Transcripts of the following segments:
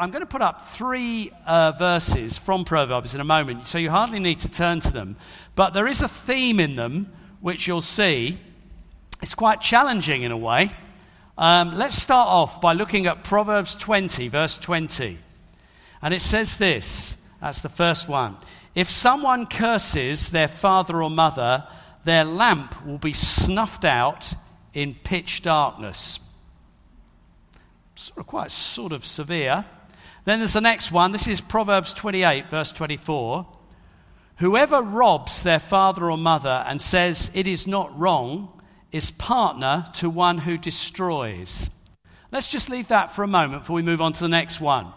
I'm going to put up three uh, verses from Proverbs in a moment, so you hardly need to turn to them. But there is a theme in them which you'll see. It's quite challenging in a way. Um, let's start off by looking at Proverbs 20, verse 20. And it says this that's the first one. If someone curses their father or mother, their lamp will be snuffed out in pitch darkness. Sort of quite sort of severe. Then there's the next one. This is Proverbs 28, verse 24. Whoever robs their father or mother and says it is not wrong is partner to one who destroys. Let's just leave that for a moment before we move on to the next one.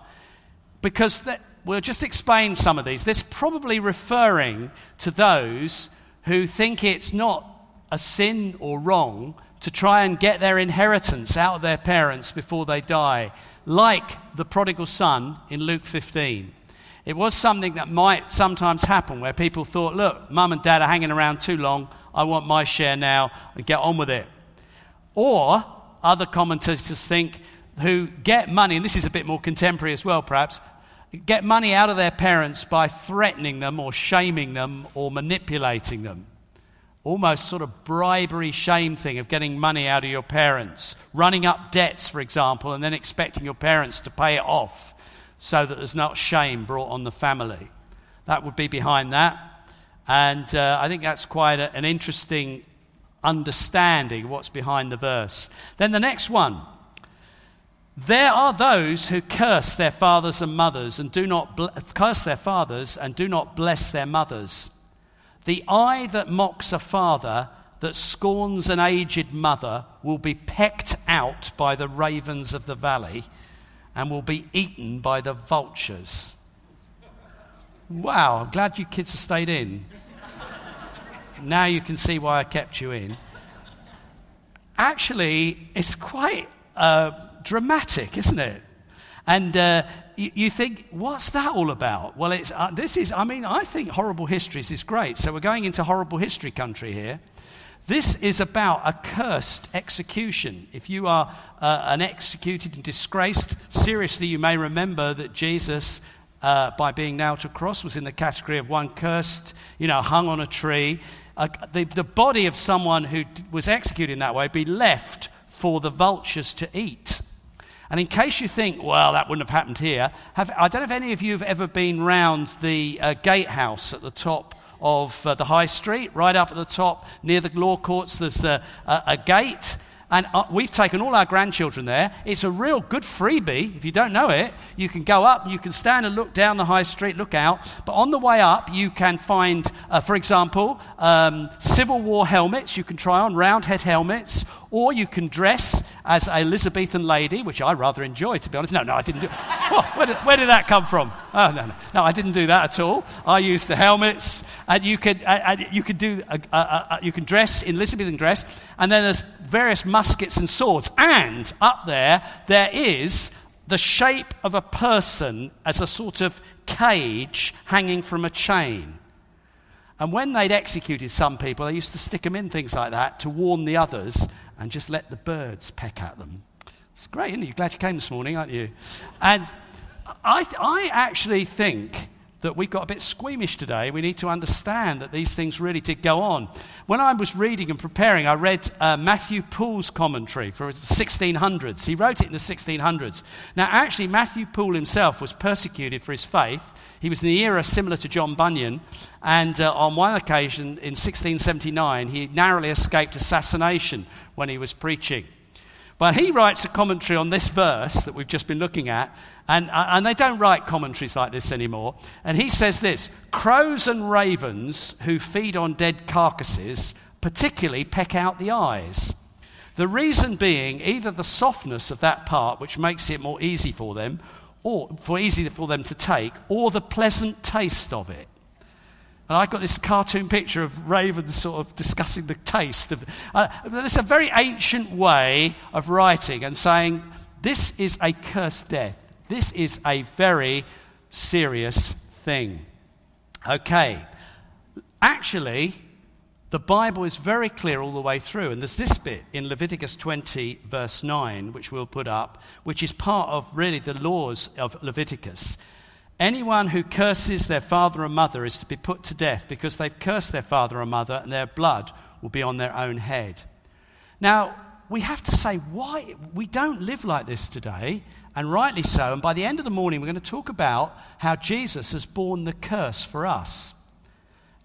Because th- we'll just explain some of these. This probably referring to those who think it's not a sin or wrong to try and get their inheritance out of their parents before they die like the prodigal son in Luke 15. It was something that might sometimes happen where people thought, look, mum and dad are hanging around too long. I want my share now and get on with it. Or other commentators think who get money, and this is a bit more contemporary as well, perhaps, get money out of their parents by threatening them or shaming them or manipulating them almost sort of bribery shame thing of getting money out of your parents, running up debts, for example, and then expecting your parents to pay it off so that there's not shame brought on the family. That would be behind that. And uh, I think that's quite a, an interesting understanding what's behind the verse. Then the next one. There are those who curse their fathers and mothers and do not bl- curse their fathers and do not bless their mothers. The eye that mocks a father, that scorns an aged mother, will be pecked out by the ravens of the valley and will be eaten by the vultures. Wow, I'm glad you kids have stayed in. now you can see why I kept you in. Actually, it's quite uh, dramatic, isn't it? And uh, you, you, think, what's that all about? Well, it's, uh, this is, I mean, I think horrible histories is great. So we're going into horrible history country here. This is about a cursed execution. If you are uh, an executed and disgraced, seriously, you may remember that Jesus, uh, by being nailed to a cross, was in the category of one cursed, you know, hung on a tree. Uh, the, the body of someone who was executed in that way be left for the vultures to eat. And in case you think, well, that wouldn't have happened here, have, I don't know if any of you have ever been round the uh, gatehouse at the top of uh, the high street, right up at the top near the law courts. There's a, a, a gate. And uh, we've taken all our grandchildren there. It's a real good freebie. If you don't know it, you can go up, you can stand and look down the high street, look out. But on the way up, you can find, uh, for example, um, Civil War helmets. You can try on round head helmets, or you can dress as a Elizabethan lady, which I rather enjoy, to be honest. No, no, I didn't do oh, where, did, where, did, that come from? Oh, no, no. No, I didn't do that at all. I used the helmets, and you could, uh, you could, do a, a, a, you can dress in Elizabethan dress, and then there's various muskets and swords. And up there, there is the shape of a person as a sort of cage hanging from a chain. And when they'd executed some people, they used to stick them in things like that to warn the others and just let the birds peck at them. It's great, isn't it? Glad you came this morning, aren't you? And I, I actually think that we got a bit squeamish today. We need to understand that these things really did go on. When I was reading and preparing, I read uh, Matthew Poole's commentary for the 1600s. He wrote it in the 1600s. Now, actually, Matthew Poole himself was persecuted for his faith. He was in the era similar to John Bunyan, and uh, on one occasion in 1679, he narrowly escaped assassination when he was preaching. But he writes a commentary on this verse that we've just been looking at, and, uh, and they don't write commentaries like this anymore. And he says this Crows and ravens who feed on dead carcasses particularly peck out the eyes. The reason being either the softness of that part, which makes it more easy for them, or for easy for them to take, or the pleasant taste of it. And I've got this cartoon picture of ravens sort of discussing the taste of. Uh, it's a very ancient way of writing and saying this is a cursed death. This is a very serious thing. Okay. Actually, the Bible is very clear all the way through. And there's this bit in Leviticus 20, verse 9, which we'll put up, which is part of really the laws of Leviticus. Anyone who curses their father or mother is to be put to death because they've cursed their father or mother, and their blood will be on their own head. Now, we have to say why we don't live like this today, and rightly so. And by the end of the morning, we're going to talk about how Jesus has borne the curse for us.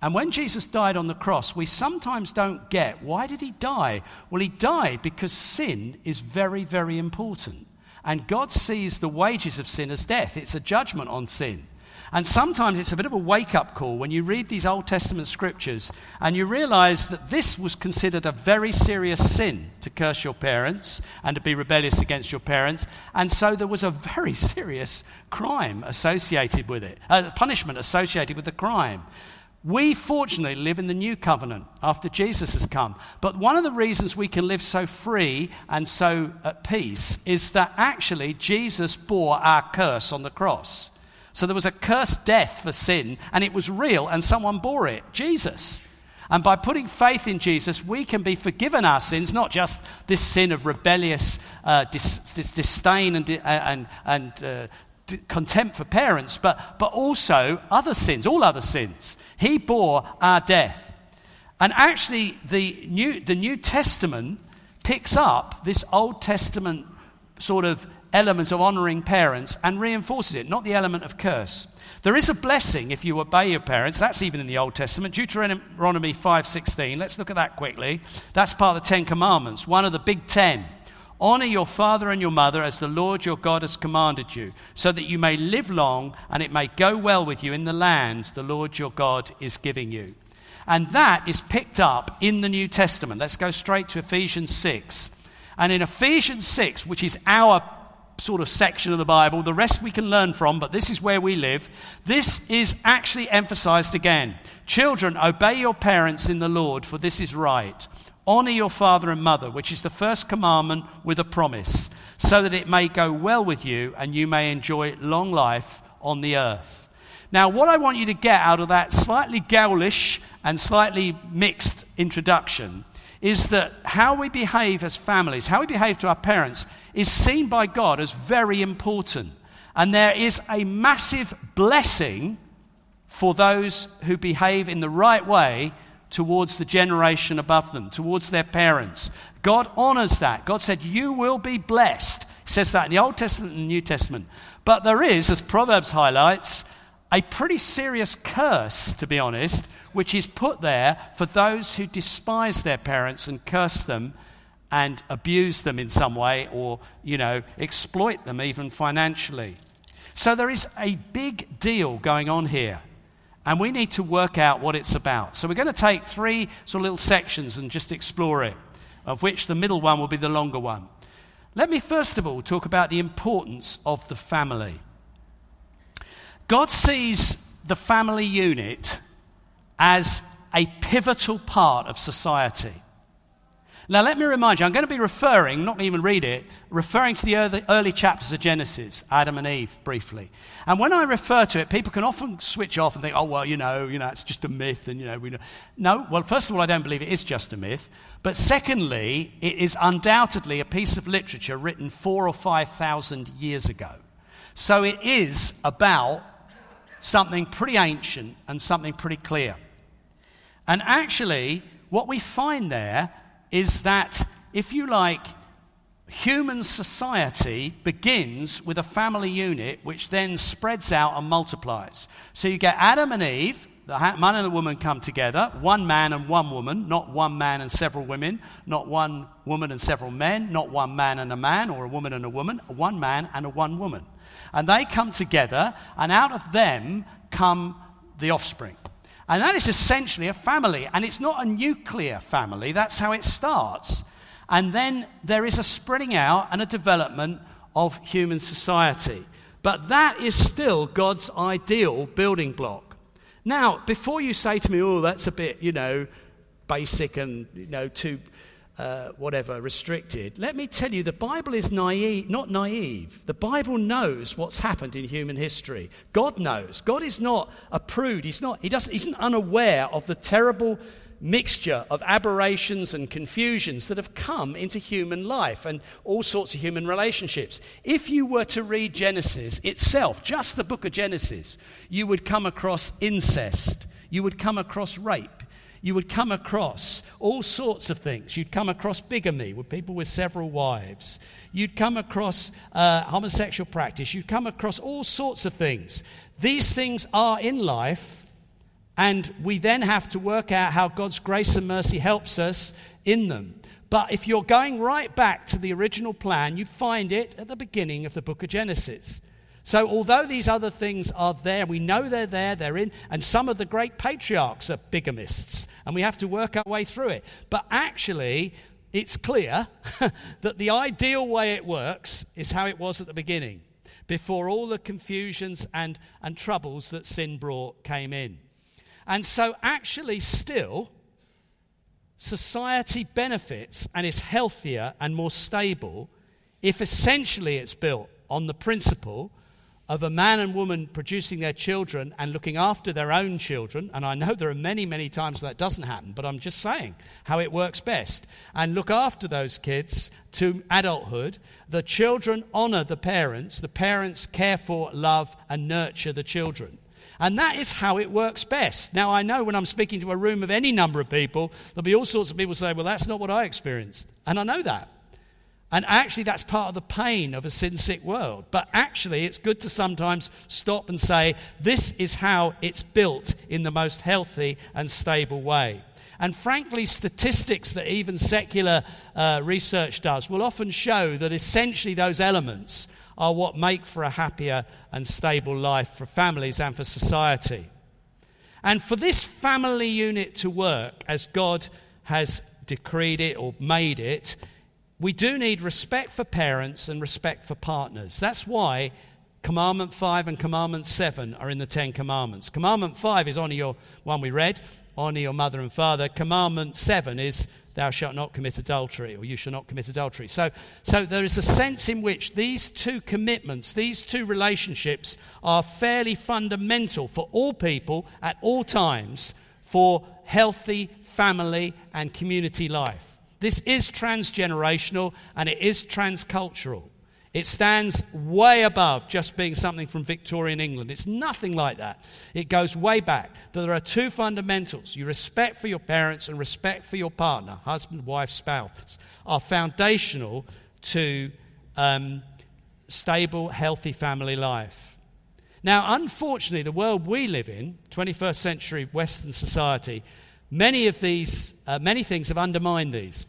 And when Jesus died on the cross, we sometimes don't get why did he die? Well, he died because sin is very, very important. And God sees the wages of sin as death. It's a judgment on sin. And sometimes it's a bit of a wake up call when you read these Old Testament scriptures and you realize that this was considered a very serious sin to curse your parents and to be rebellious against your parents. And so there was a very serious crime associated with it, a punishment associated with the crime. We fortunately live in the new covenant after Jesus has come. But one of the reasons we can live so free and so at peace is that actually Jesus bore our curse on the cross. So there was a cursed death for sin, and it was real, and someone bore it Jesus. And by putting faith in Jesus, we can be forgiven our sins, not just this sin of rebellious uh, dis- disdain and, uh, and, and uh, contempt for parents, but, but also other sins, all other sins. He bore our death. And actually, the New, the New Testament picks up this Old Testament sort of element of honoring parents and reinforces it, not the element of curse. There is a blessing if you obey your parents. That's even in the Old Testament. Deuteronomy 5:16. Let's look at that quickly. That's part of the 10 commandments, one of the big 10. Honor your father and your mother as the Lord your God has commanded you, so that you may live long and it may go well with you in the land the Lord your God is giving you. And that is picked up in the New Testament. Let's go straight to Ephesians 6. And in Ephesians 6, which is our sort of section of the Bible, the rest we can learn from, but this is where we live, this is actually emphasized again. Children, obey your parents in the Lord, for this is right. Honor your father and mother, which is the first commandment with a promise, so that it may go well with you and you may enjoy long life on the earth. Now, what I want you to get out of that slightly gaulish and slightly mixed introduction is that how we behave as families, how we behave to our parents, is seen by God as very important. And there is a massive blessing for those who behave in the right way towards the generation above them, towards their parents. God honors that. God said, You will be blessed. He says that in the Old Testament and the New Testament. But there is, as Proverbs highlights, a pretty serious curse, to be honest, which is put there for those who despise their parents and curse them and abuse them in some way or, you know, exploit them even financially. So there is a big deal going on here. And we need to work out what it's about. So we're going to take three sort of little sections and just explore it, of which the middle one will be the longer one. Let me first of all talk about the importance of the family. God sees the family unit as a pivotal part of society. Now, let me remind you, I'm going to be referring, not even read it, referring to the early, early, chapters of Genesis, Adam and Eve, briefly. And when I refer to it, people can often switch off and think, oh, well, you know, you know, it's just a myth, and, you know, we know. No, well, first of all, I don't believe it is just a myth. But secondly, it is undoubtedly a piece of literature written four or five thousand years ago. So it is about something pretty ancient and something pretty clear. And actually, what we find there is that, if you like, human society begins with a family unit which then spreads out and multiplies. So you get Adam and Eve, the man and the woman come together, one man and one woman, not one man and several women, not one woman and several men, not one man and a man or a woman and a woman, one man and a one woman. And they come together, and out of them come the offspring. And that is essentially a family. And it's not a nuclear family, that's how it starts. And then there is a spreading out and a development of human society. But that is still God's ideal building block. Now, before you say to me, oh, that's a bit, you know, basic and, you know, too uh, whatever, restricted. Let me tell you, the Bible is naive, not naive. The Bible knows what's happened in human history. God knows. God is not a prude. He's not. He doesn't. Isn't unaware of the terrible mixture of aberrations and confusions that have come into human life and all sorts of human relationships. If you were to read Genesis itself, just the book of Genesis, you would come across incest. You would come across rape you would come across all sorts of things. You'd come across bigamy with people with several wives. You'd come across uh, homosexual practice. You'd come across all sorts of things. These things are in life, and we then have to work out how God's grace and mercy helps us in them. But if you're going right back to the original plan, you find it at the beginning of the book of Genesis. So, although these other things are there, we know they're there, they're in, and some of the great patriarchs are bigamists, and we have to work our way through it. But actually, it's clear that the ideal way it works is how it was at the beginning, before all the confusions and, and troubles that sin brought came in. And so, actually, still, society benefits and is healthier and more stable if essentially it's built on the principle of a man and woman producing their children and looking after their own children, and I know there are many, many times that doesn't happen, but I'm just saying how it works best, and look after those kids to adulthood. The children honor the parents, the parents care for, love, and nurture the children. And that is how it works best. Now, I know when I'm speaking to a room of any number of people, there'll be all sorts of people say, Well, that's not what I experienced. And I know that. And actually, that's part of the pain of a sin sick world. But actually, it's good to sometimes stop and say, this is how it's built in the most healthy and stable way. And frankly, statistics that even secular uh, research does will often show that essentially those elements are what make for a happier and stable life for families and for society. And for this family unit to work as God has decreed it or made it, we do need respect for parents and respect for partners. That's why Commandment 5 and Commandment 7 are in the Ten Commandments. Commandment 5 is honor your, one we read, honor your mother and father. Commandment 7 is thou shalt not commit adultery or you shall not commit adultery. So, so there is a sense in which these two commitments, these two relationships are fairly fundamental for all people at all times for healthy family and community life. This is transgenerational and it is transcultural. It stands way above just being something from Victorian England. It's nothing like that. It goes way back. There are two fundamentals. your respect for your parents and respect for your partner, husband, wife, spouse, are foundational to um, stable, healthy family life. Now, unfortunately, the world we live in, 21st century Western society, many of these, uh, many things have undermined these.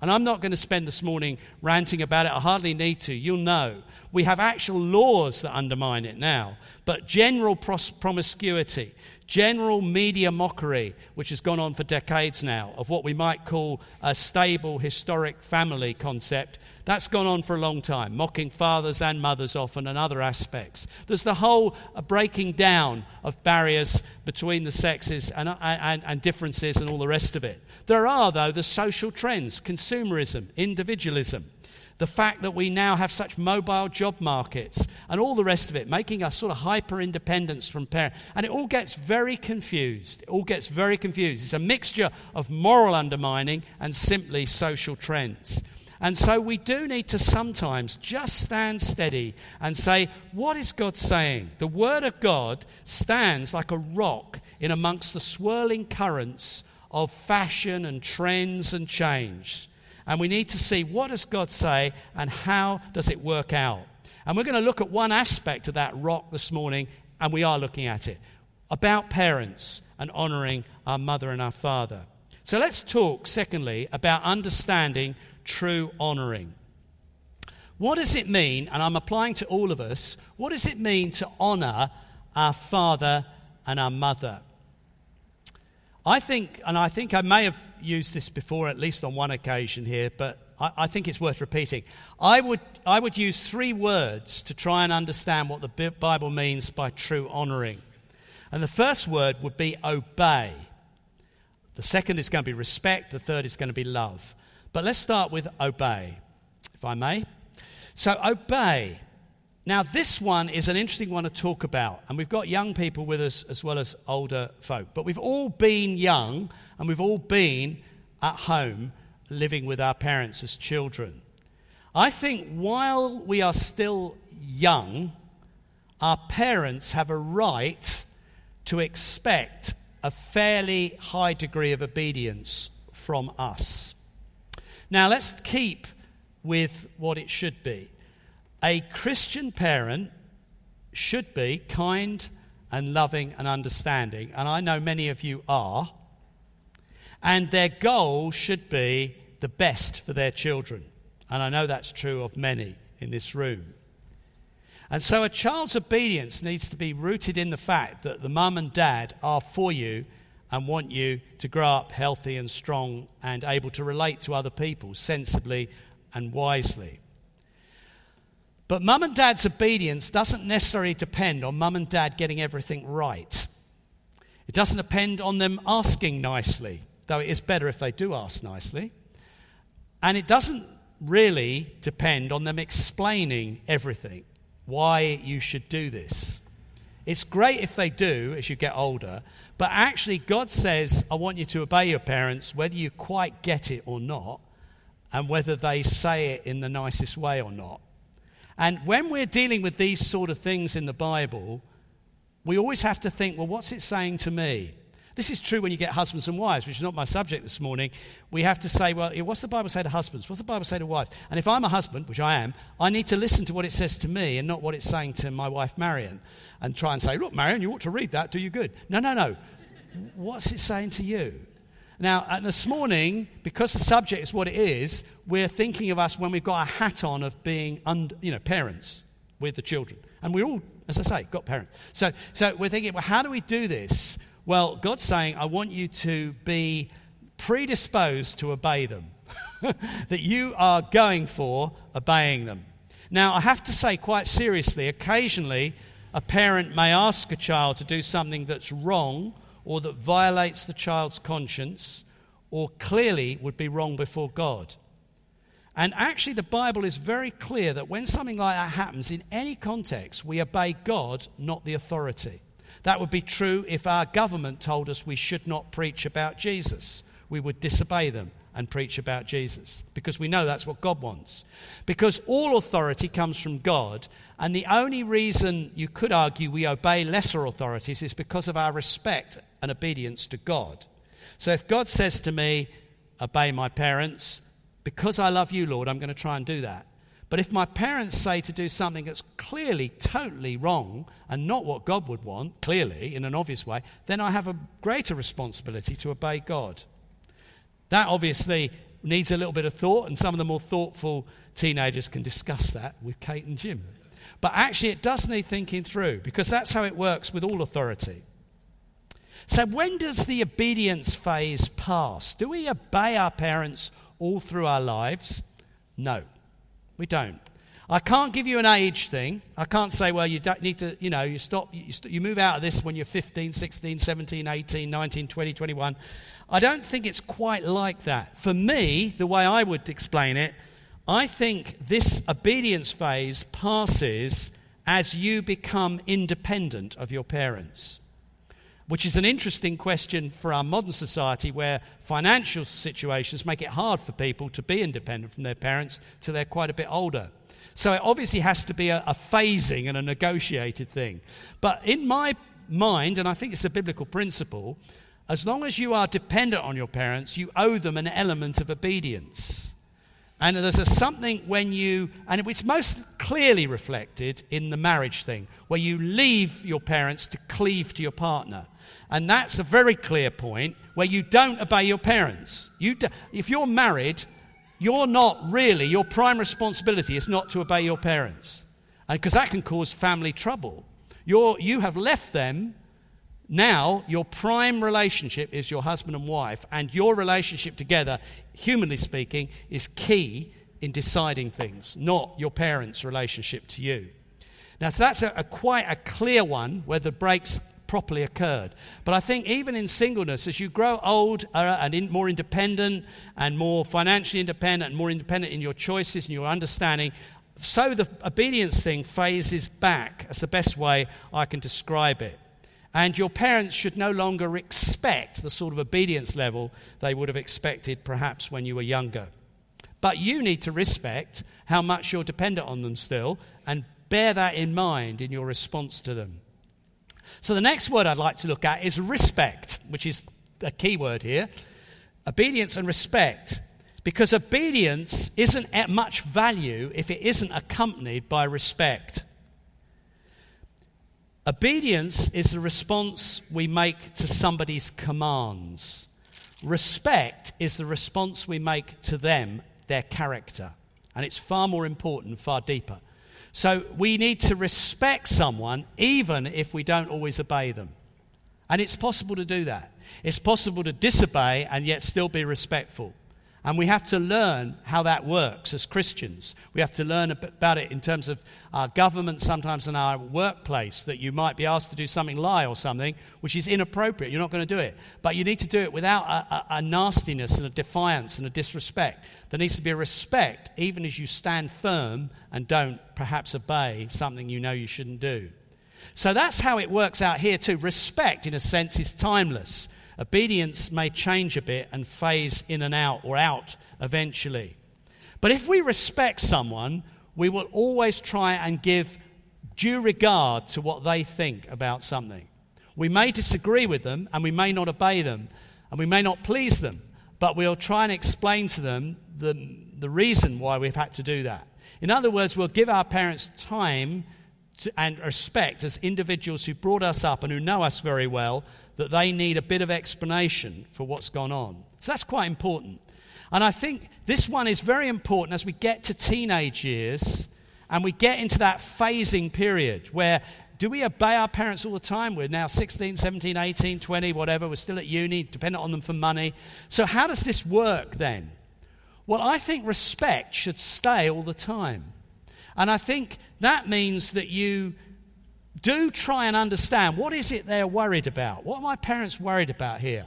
And I'm not going to spend this morning ranting about it. I hardly need to. You'll know. We have actual laws that undermine it now. But general pros- promiscuity, general media mockery, which has gone on for decades now, of what we might call a stable historic family concept, that's gone on for a long time, mocking fathers and mothers often and other aspects. There's the whole uh, breaking down of barriers between the sexes and, uh, and, and differences and all the rest of it. There are, though, the social trends consumerism, individualism the fact that we now have such mobile job markets and all the rest of it, making us sort of hyper independence from parents. And it all gets very confused. It all gets very confused. It's a mixture of moral undermining and simply social trends. And so we do need to sometimes just stand steady and say, What is God saying? The Word of God stands like a rock in amongst the swirling currents of fashion and trends and change. And we need to see what does God say and how does it work out. And we're going to look at one aspect of that rock this morning, and we are looking at it about parents and honoring our mother and our father. So let's talk, secondly, about understanding true honoring. What does it mean, and I'm applying to all of us, what does it mean to honor our father and our mother? I think, and I think I may have used this before, at least on one occasion here, but I, I, think it's worth repeating. I would, I would use three words to try and understand what the Bible means by true honoring. And the first word would be obey. The second is going to be respect. The third is going to be love. But let's start with obey, if I may. So, obey. Now, this one is an interesting one to talk about, and we've got young people with us as well as older folk. But we've all been young, and we've all been at home living with our parents as children. I think while we are still young, our parents have a right to expect a fairly high degree of obedience from us. Now, let's keep with what it should be. A Christian parent should be kind and loving and understanding, and I know many of you are. And their goal should be the best for their children. And I know that's true of many in this room. And so a child's obedience needs to be rooted in the fact that the mum and dad are for you and want you to grow up healthy and strong and able to relate to other people sensibly and wisely. But mum and dad's obedience doesn't necessarily depend on mum and dad getting everything right. It doesn't depend on them asking nicely, though it is better if they do ask nicely. And it doesn't really depend on them explaining everything why you should do this. It's great if they do as you get older, but actually, God says, I want you to obey your parents, whether you quite get it or not, and whether they say it in the nicest way or not. And when we're dealing with these sort of things in the Bible, we always have to think, well, what's it saying to me? This is true when you get husbands and wives, which is not my subject this morning. We have to say, well, what's the Bible say to husbands? What's the Bible say to wives? And if I'm a husband, which I am, I need to listen to what it says to me and not what it's saying to my wife, Marion, and try and say, look, Marion, you ought to read that, do you good. No, no, no. What's it saying to you? Now, uh, this morning, because the subject is what it is, we're thinking of us when we've got a hat on of being, under, you know, parents with the children. And we're all, as I say, got parents. So, so we're thinking, well, how do we do this well, God's saying, I want you to be predisposed to obey them, that you are going for obeying them. Now, I have to say quite seriously, occasionally a parent may ask a child to do something that's wrong or that violates the child's conscience or clearly would be wrong before God. And actually, the Bible is very clear that when something like that happens in any context, we obey God, not the authority. That would be true if our government told us we should not preach about Jesus. We would disobey them and preach about Jesus because we know that's what God wants. Because all authority comes from God, and the only reason you could argue we obey lesser authorities is because of our respect and obedience to God. So if God says to me, Obey my parents, because I love you, Lord, I'm going to try and do that. But if my parents say to do something that's clearly totally wrong and not what God would want, clearly, in an obvious way, then I have a greater responsibility to obey God. That obviously needs a little bit of thought, and some of the more thoughtful teenagers can discuss that with Kate and Jim. But actually, it does need thinking through because that's how it works with all authority. So, when does the obedience phase pass? Do we obey our parents all through our lives? No. We don't. I can't give you an age thing. I can't say, well, you need to, you know, you stop, you, st- you move out of this when you're 15, 16, 17, 18, 19, 20, 21. I don't think it's quite like that. For me, the way I would explain it, I think this obedience phase passes as you become independent of your parents which is an interesting question for our modern society where financial situations make it hard for people to be independent from their parents till they're quite a bit older. So it obviously has to be a, a phasing and a negotiated thing. But in my mind, and I think it's a biblical principle, as long as you are dependent on your parents, you owe them an element of obedience. And there's a something when you, and it's most clearly reflected in the marriage thing, where you leave your parents to cleave to your partner. And that's a very clear point where you don't obey your parents. You do, if you're married, you're not really, your prime responsibility is not to obey your parents. Because that can cause family trouble. You're, you have left them now, your prime relationship is your husband and wife, and your relationship together, humanly speaking, is key in deciding things, not your parents' relationship to you. Now, so that's a, a quite a clear one where the breaks properly occurred. But I think even in singleness, as you grow old and in, more independent and more financially independent and more independent in your choices and your understanding, so the obedience thing phases back. That's the best way I can describe it. And your parents should no longer expect the sort of obedience level they would have expected perhaps when you were younger. But you need to respect how much you're dependent on them still and bear that in mind in your response to them. So, the next word I'd like to look at is respect, which is a key word here. Obedience and respect. Because obedience isn't at much value if it isn't accompanied by respect. Obedience is the response we make to somebody's commands. Respect is the response we make to them, their character. And it's far more important, far deeper. So we need to respect someone even if we don't always obey them. And it's possible to do that. It's possible to disobey and yet still be respectful. And we have to learn how that works as Christians. We have to learn about it in terms of our government, sometimes in our workplace, that you might be asked to do something lie or something, which is inappropriate. You're not going to do it. But you need to do it without a, a, a nastiness and a defiance and a disrespect. There needs to be a respect, even as you stand firm and don't perhaps obey something you know you shouldn't do. So that's how it works out here, too. Respect, in a sense, is timeless. Obedience may change a bit and phase in and out or out eventually. But if we respect someone, we will always try and give due regard to what they think about something. We may disagree with them and we may not obey them and we may not please them, but we'll try and explain to them the, the reason why we've had to do that. In other words, we'll give our parents time and respect as individuals who brought us up and who know us very well that they need a bit of explanation for what's gone on. So that's quite important. And I think this one is very important as we get to teenage years and we get into that phasing period where do we obey our parents all the time? We're now 16, 17, 18, 20, whatever. We're still at uni, dependent on them for money. So, how does this work then? Well, I think respect should stay all the time. And I think that means that you do try and understand what is it they're worried about? What are my parents worried about here?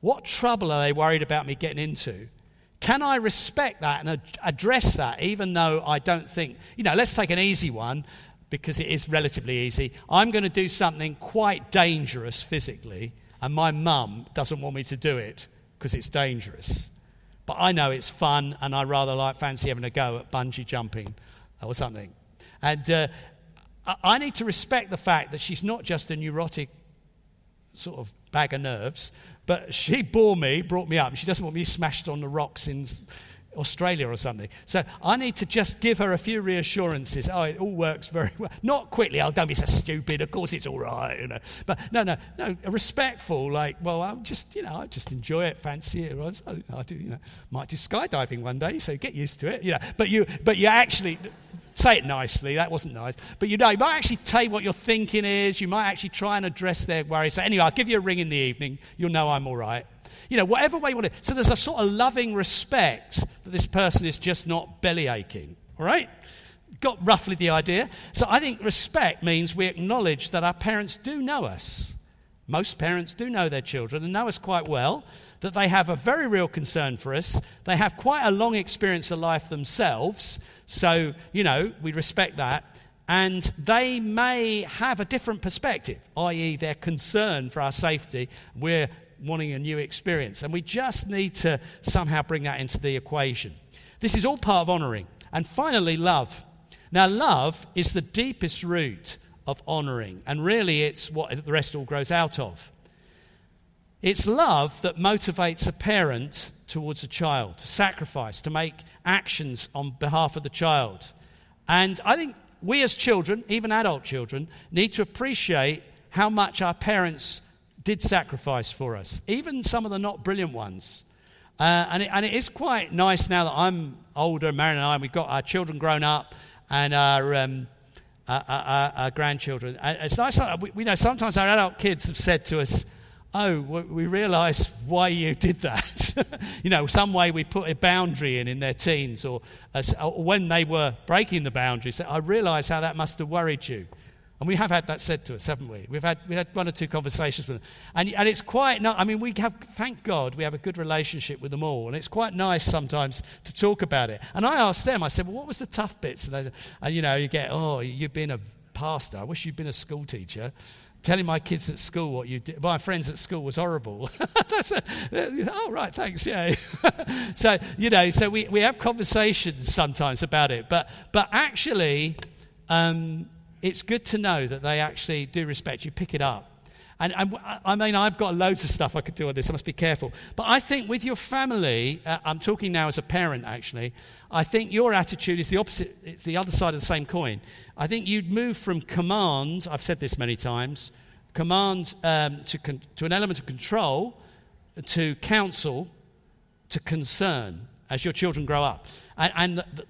What trouble are they worried about me getting into? Can I respect that and address that, even though I don't think, you know, let's take an easy one because it is relatively easy. I'm going to do something quite dangerous physically, and my mum doesn't want me to do it because it's dangerous. But I know it's fun, and I rather like fancy having a go at bungee jumping or something. And uh, I need to respect the fact that she's not just a neurotic sort of bag of nerves, but she bore me, brought me up. She doesn't want me smashed on the rocks in Australia or something. So I need to just give her a few reassurances. Oh, it all works very well. Not quickly. Oh, don't be so stupid. Of course it's all right. You know. But no, no, no. Respectful. Like, well, I'll just, you know, I just enjoy it, fancy it. I do, you know, might do skydiving one day. So get used to it. You know. But you, but you actually say it nicely. That wasn't nice. But you know, you might actually tell you what your thinking is. You might actually try and address their worries. So anyway, I'll give you a ring in the evening. You'll know I'm all right. You know, whatever way you want to. So there's a sort of loving respect that this person is just not belly aching. All right? Got roughly the idea. So I think respect means we acknowledge that our parents do know us. Most parents do know their children and know us quite well, that they have a very real concern for us. They have quite a long experience of life themselves. So, you know, we respect that. And they may have a different perspective, i.e., their concern for our safety. We're wanting a new experience. And we just need to somehow bring that into the equation. This is all part of honoring. And finally, love. Now, love is the deepest root of honoring, and really it's what the rest all grows out of. It's love that motivates a parent towards a child to sacrifice, to make actions on behalf of the child. And I think we as children, even adult children, need to appreciate how much our parents did sacrifice for us, even some of the not brilliant ones. Uh, and, it, and, it is quite nice now that I'm older, Marion and I, we've got our children grown up and our, um, our, our, our grandchildren. And it's nice, we, we, know sometimes our adult kids have said to us, Oh, we realize why you did that. you know, some way we put a boundary in in their teens, or, or when they were breaking the boundaries, I realize how that must have worried you. And we have had that said to us, haven't we? We've had, we had one or two conversations with them. And, and it's quite, nice. I mean, we have, thank God, we have a good relationship with them all. And it's quite nice sometimes to talk about it. And I asked them, I said, well, what was the tough bits? And, they, and uh, you know, you get, oh, you've been a pastor. I wish you'd been a school teacher telling my kids at school what you did, my friends at school was horrible. That's a, oh, right, thanks, yeah. so, you know, so we, we have conversations sometimes about it, but, but actually, um, it's good to know that they actually do respect you, pick it up. And, I mean, I've got loads of stuff I could do on this. I must be careful. But I think with your family, uh, I'm talking now as a parent actually, I think your attitude is the opposite. It's the other side of the same coin. I think you'd move from command, I've said this many times, command um, to, con- to an element of control, to counsel, to concern as your children grow up. And, and the,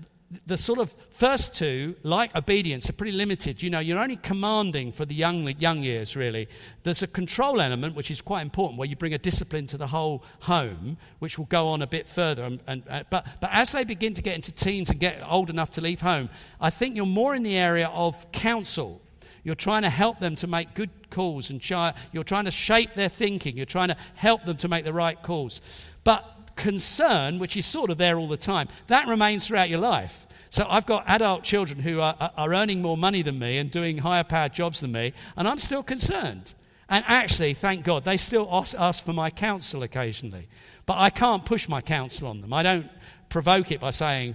the sort of first two, like obedience, are pretty limited. You know, you're only commanding for the young, young years, really. There's a control element, which is quite important, where you bring a discipline to the whole home, which will go on a bit further. And, and, uh, but, but as they begin to get into teens and get old enough to leave home, I think you're more in the area of counsel. You're trying to help them to make good calls, and you're trying to shape their thinking. You're trying to help them to make the right calls. But concern, which is sort of there all the time, that remains throughout your life. So I've got adult children who are, are earning more money than me and doing higher powered jobs than me, and I'm still concerned. And actually, thank God, they still ask, ask for my counsel occasionally. But I can't push my counsel on them. I don't provoke it by saying,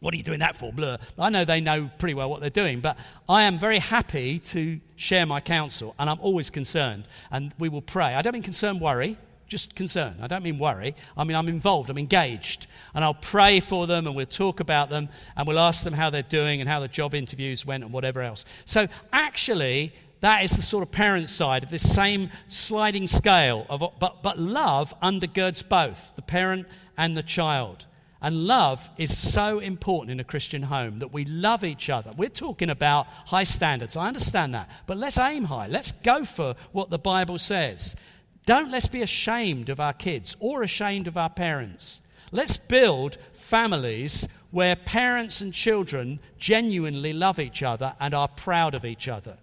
what are you doing that for? Blur. I know they know pretty well what they're doing, but I am very happy to share my counsel, and I'm always concerned. And we will pray. I don't mean concern, worry just concern. I don't mean worry. I mean, I'm involved, I'm engaged. And I'll pray for them and we'll talk about them and we'll ask them how they're doing and how the job interviews went and whatever else. So, actually, that is the sort of parent side of this same sliding scale. Of, but, but love undergirds both the parent and the child. And love is so important in a Christian home that we love each other. We're talking about high standards. I understand that. But let's aim high. Let's go for what the Bible says. Don't let's be ashamed of our kids or ashamed of our parents. Let's build families where parents and children genuinely love each other and are proud of each other.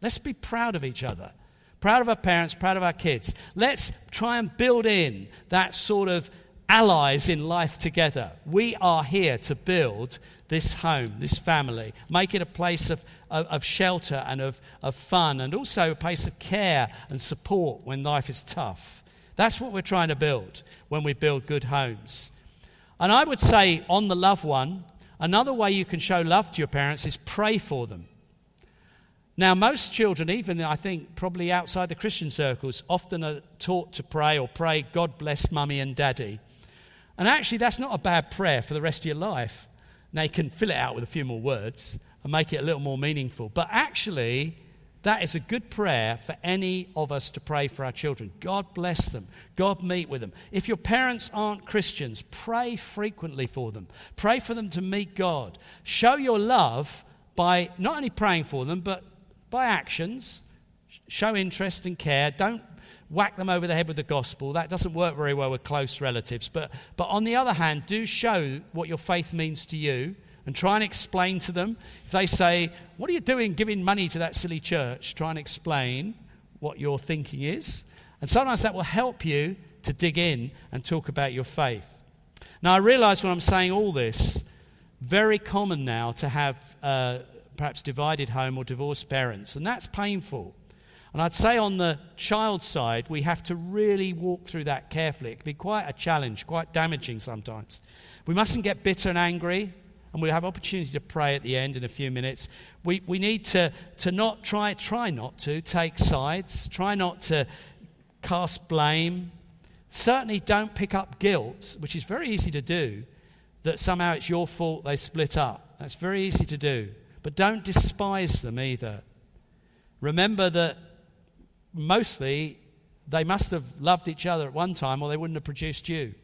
Let's be proud of each other. Proud of our parents, proud of our kids. Let's try and build in that sort of allies in life together. We are here to build this home, this family, make it a place of, of, of, shelter and of, of fun, and also a place of care and support when life is tough. That's what we're trying to build when we build good homes. And I would say, on the loved one, another way you can show love to your parents is pray for them. Now, most children, even I think probably outside the Christian circles, often are taught to pray or pray, God bless mummy and daddy. And actually, that's not a bad prayer for the rest of your life. Now, you can fill it out with a few more words and make it a little more meaningful. But actually, that is a good prayer for any of us to pray for our children. God bless them. God meet with them. If your parents aren't Christians, pray frequently for them. Pray for them to meet God. Show your love by not only praying for them, but by actions. Show interest and care. Don't whack them over the head with the gospel. That doesn't work very well with close relatives. But, but on the other hand, do show what your faith means to you and try and explain to them. If they say, What are you doing giving money to that silly church? Try and explain what your thinking is. And sometimes that will help you to dig in and talk about your faith. Now, I realize when I'm saying all this, very common now to have uh, perhaps divided home or divorced parents, and that's painful. And I'd say on the child side, we have to really walk through that carefully. It can be quite a challenge, quite damaging sometimes. We mustn't get bitter and angry, and we'll have opportunity to pray at the end in a few minutes. We, we need to, to not try, try not to take sides, try not to cast blame. Certainly don't pick up guilt, which is very easy to do, that somehow it's your fault they split up. That's very easy to do. But don't despise them either. Remember that mostly they must have loved each other at one time or they wouldn't have produced you.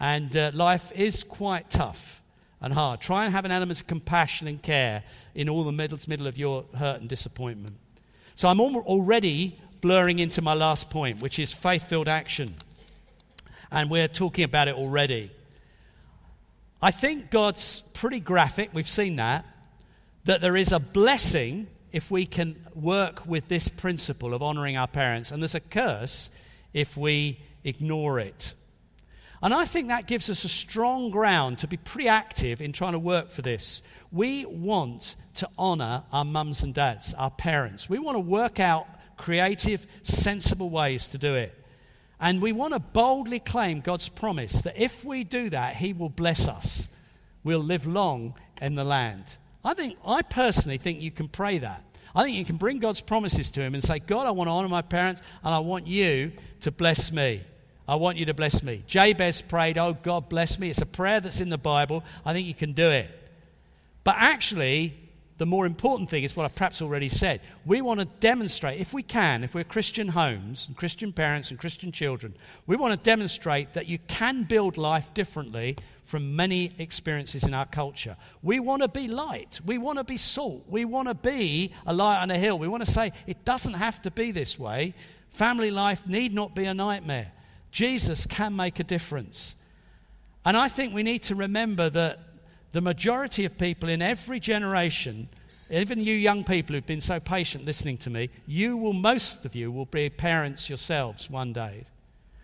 And uh, life is quite tough and hard. Try and have an element of compassion and care in all the middle, middle of your hurt and disappointment. So I'm already blurring into my last point, which is faith filled action. And we're talking about it already. I think God's pretty graphic, we've seen that, that there is a blessing if we can work with this principle of honoring our parents, and there's a curse if we ignore it. And I think that gives us a strong ground to be pretty active in trying to work for this. We want to honor our mums and dads, our parents. We want to work out creative, sensible ways to do it. And we want to boldly claim God's promise that if we do that, He will bless us. We'll live long in the land. I think, I personally think you can pray that. I think you can bring God's promises to Him and say, God, I want to honor my parents and I want you to bless me. I want you to bless me. Jabez prayed, Oh, God, bless me. It's a prayer that's in the Bible. I think you can do it. But actually, the more important thing is what I perhaps already said. We want to demonstrate, if we can, if we're Christian homes and Christian parents and Christian children, we want to demonstrate that you can build life differently from many experiences in our culture. We want to be light. We want to be salt. We want to be a light on a hill. We want to say it doesn't have to be this way. Family life need not be a nightmare. Jesus can make a difference. And I think we need to remember that the majority of people in every generation, even you young people who've been so patient listening to me, you will, most of you, will be parents yourselves one day.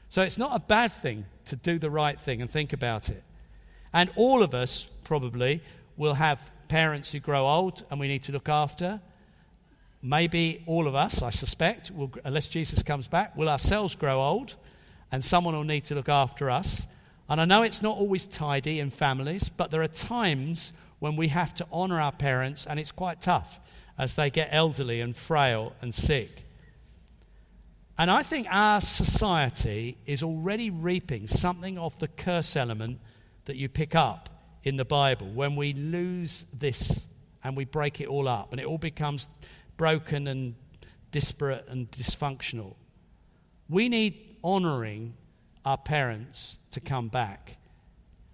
So it's not a bad thing to do the right thing and think about it. And all of us probably will have parents who grow old and we need to look after. Maybe all of us, I suspect, will, unless Jesus comes back, will ourselves grow old and someone will need to look after us. And I know it's not always tidy in families, but there are times when we have to honor our parents, and it's quite tough as they get elderly and frail and sick. And I think our society is already reaping something of the curse element that you pick up in the Bible when we lose this and we break it all up and it all becomes broken and disparate and dysfunctional. We need honoring our parents to come back.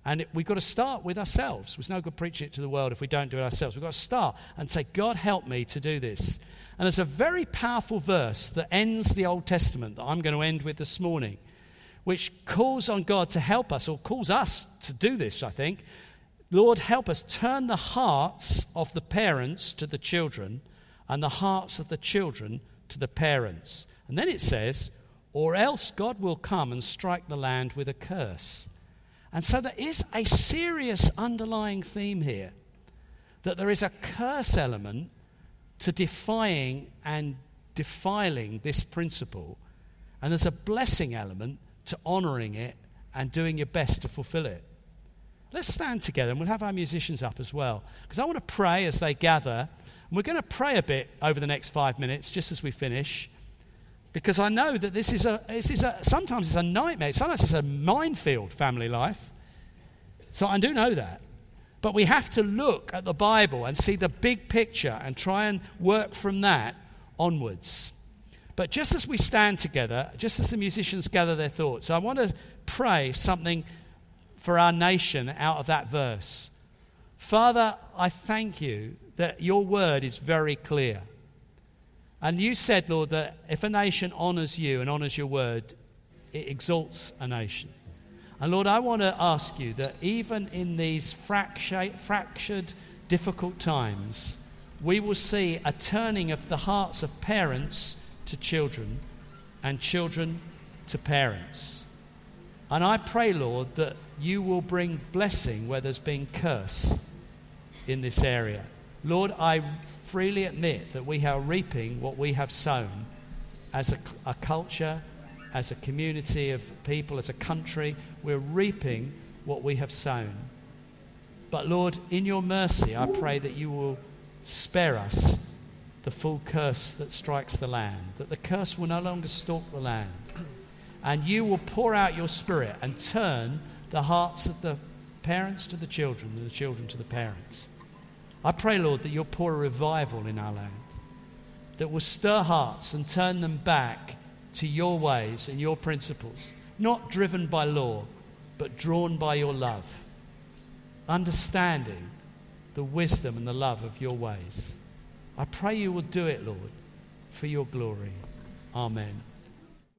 And we've got to start with ourselves. There's no good preaching it to the world if we don't do it ourselves. We've got to start and say, God, help me to do this. And there's a very powerful verse that ends the Old Testament that I'm going to end with this morning, which calls on God to help us, or calls us to do this, I think. Lord, help us turn the hearts of the parents to the children and the hearts of the children to the parents. And then it says, or else God will come and strike the land with a curse. And so there is a serious underlying theme here that there is a curse element to defying and defiling this principle, and there's a blessing element to honoring it and doing your best to fulfill it. Let's stand together and we'll have our musicians up as well, because I want to pray as they gather. And we're going to pray a bit over the next five minutes, just as we finish. Because I know that this is a, this is a, sometimes it's a nightmare. Sometimes it's a minefield, family life. So I do know that. But we have to look at the Bible and see the big picture and try and work from that onwards. But just as we stand together, just as the musicians gather their thoughts, I want to pray something for our nation out of that verse. Father, I thank you that your word is very clear. And you said, Lord, that if a nation honors you and honors your word, it exalts a nation. And Lord, I want to ask you that even in these fractured, difficult times, we will see a turning of the hearts of parents to children and children to parents. And I pray, Lord, that you will bring blessing where there's been curse in this area. Lord, I freely admit that we are reaping what we have sown as a, a culture, as a community of people, as a country. We're reaping what we have sown. But Lord, in your mercy, I pray that you will spare us the full curse that strikes the land, that the curse will no longer stalk the land. And you will pour out your spirit and turn the hearts of the parents to the children and the children to the parents. I pray, Lord, that you'll pour a revival in our land that will stir hearts and turn them back to your ways and your principles, not driven by law, but drawn by your love, understanding the wisdom and the love of your ways. I pray you will do it, Lord, for your glory. Amen.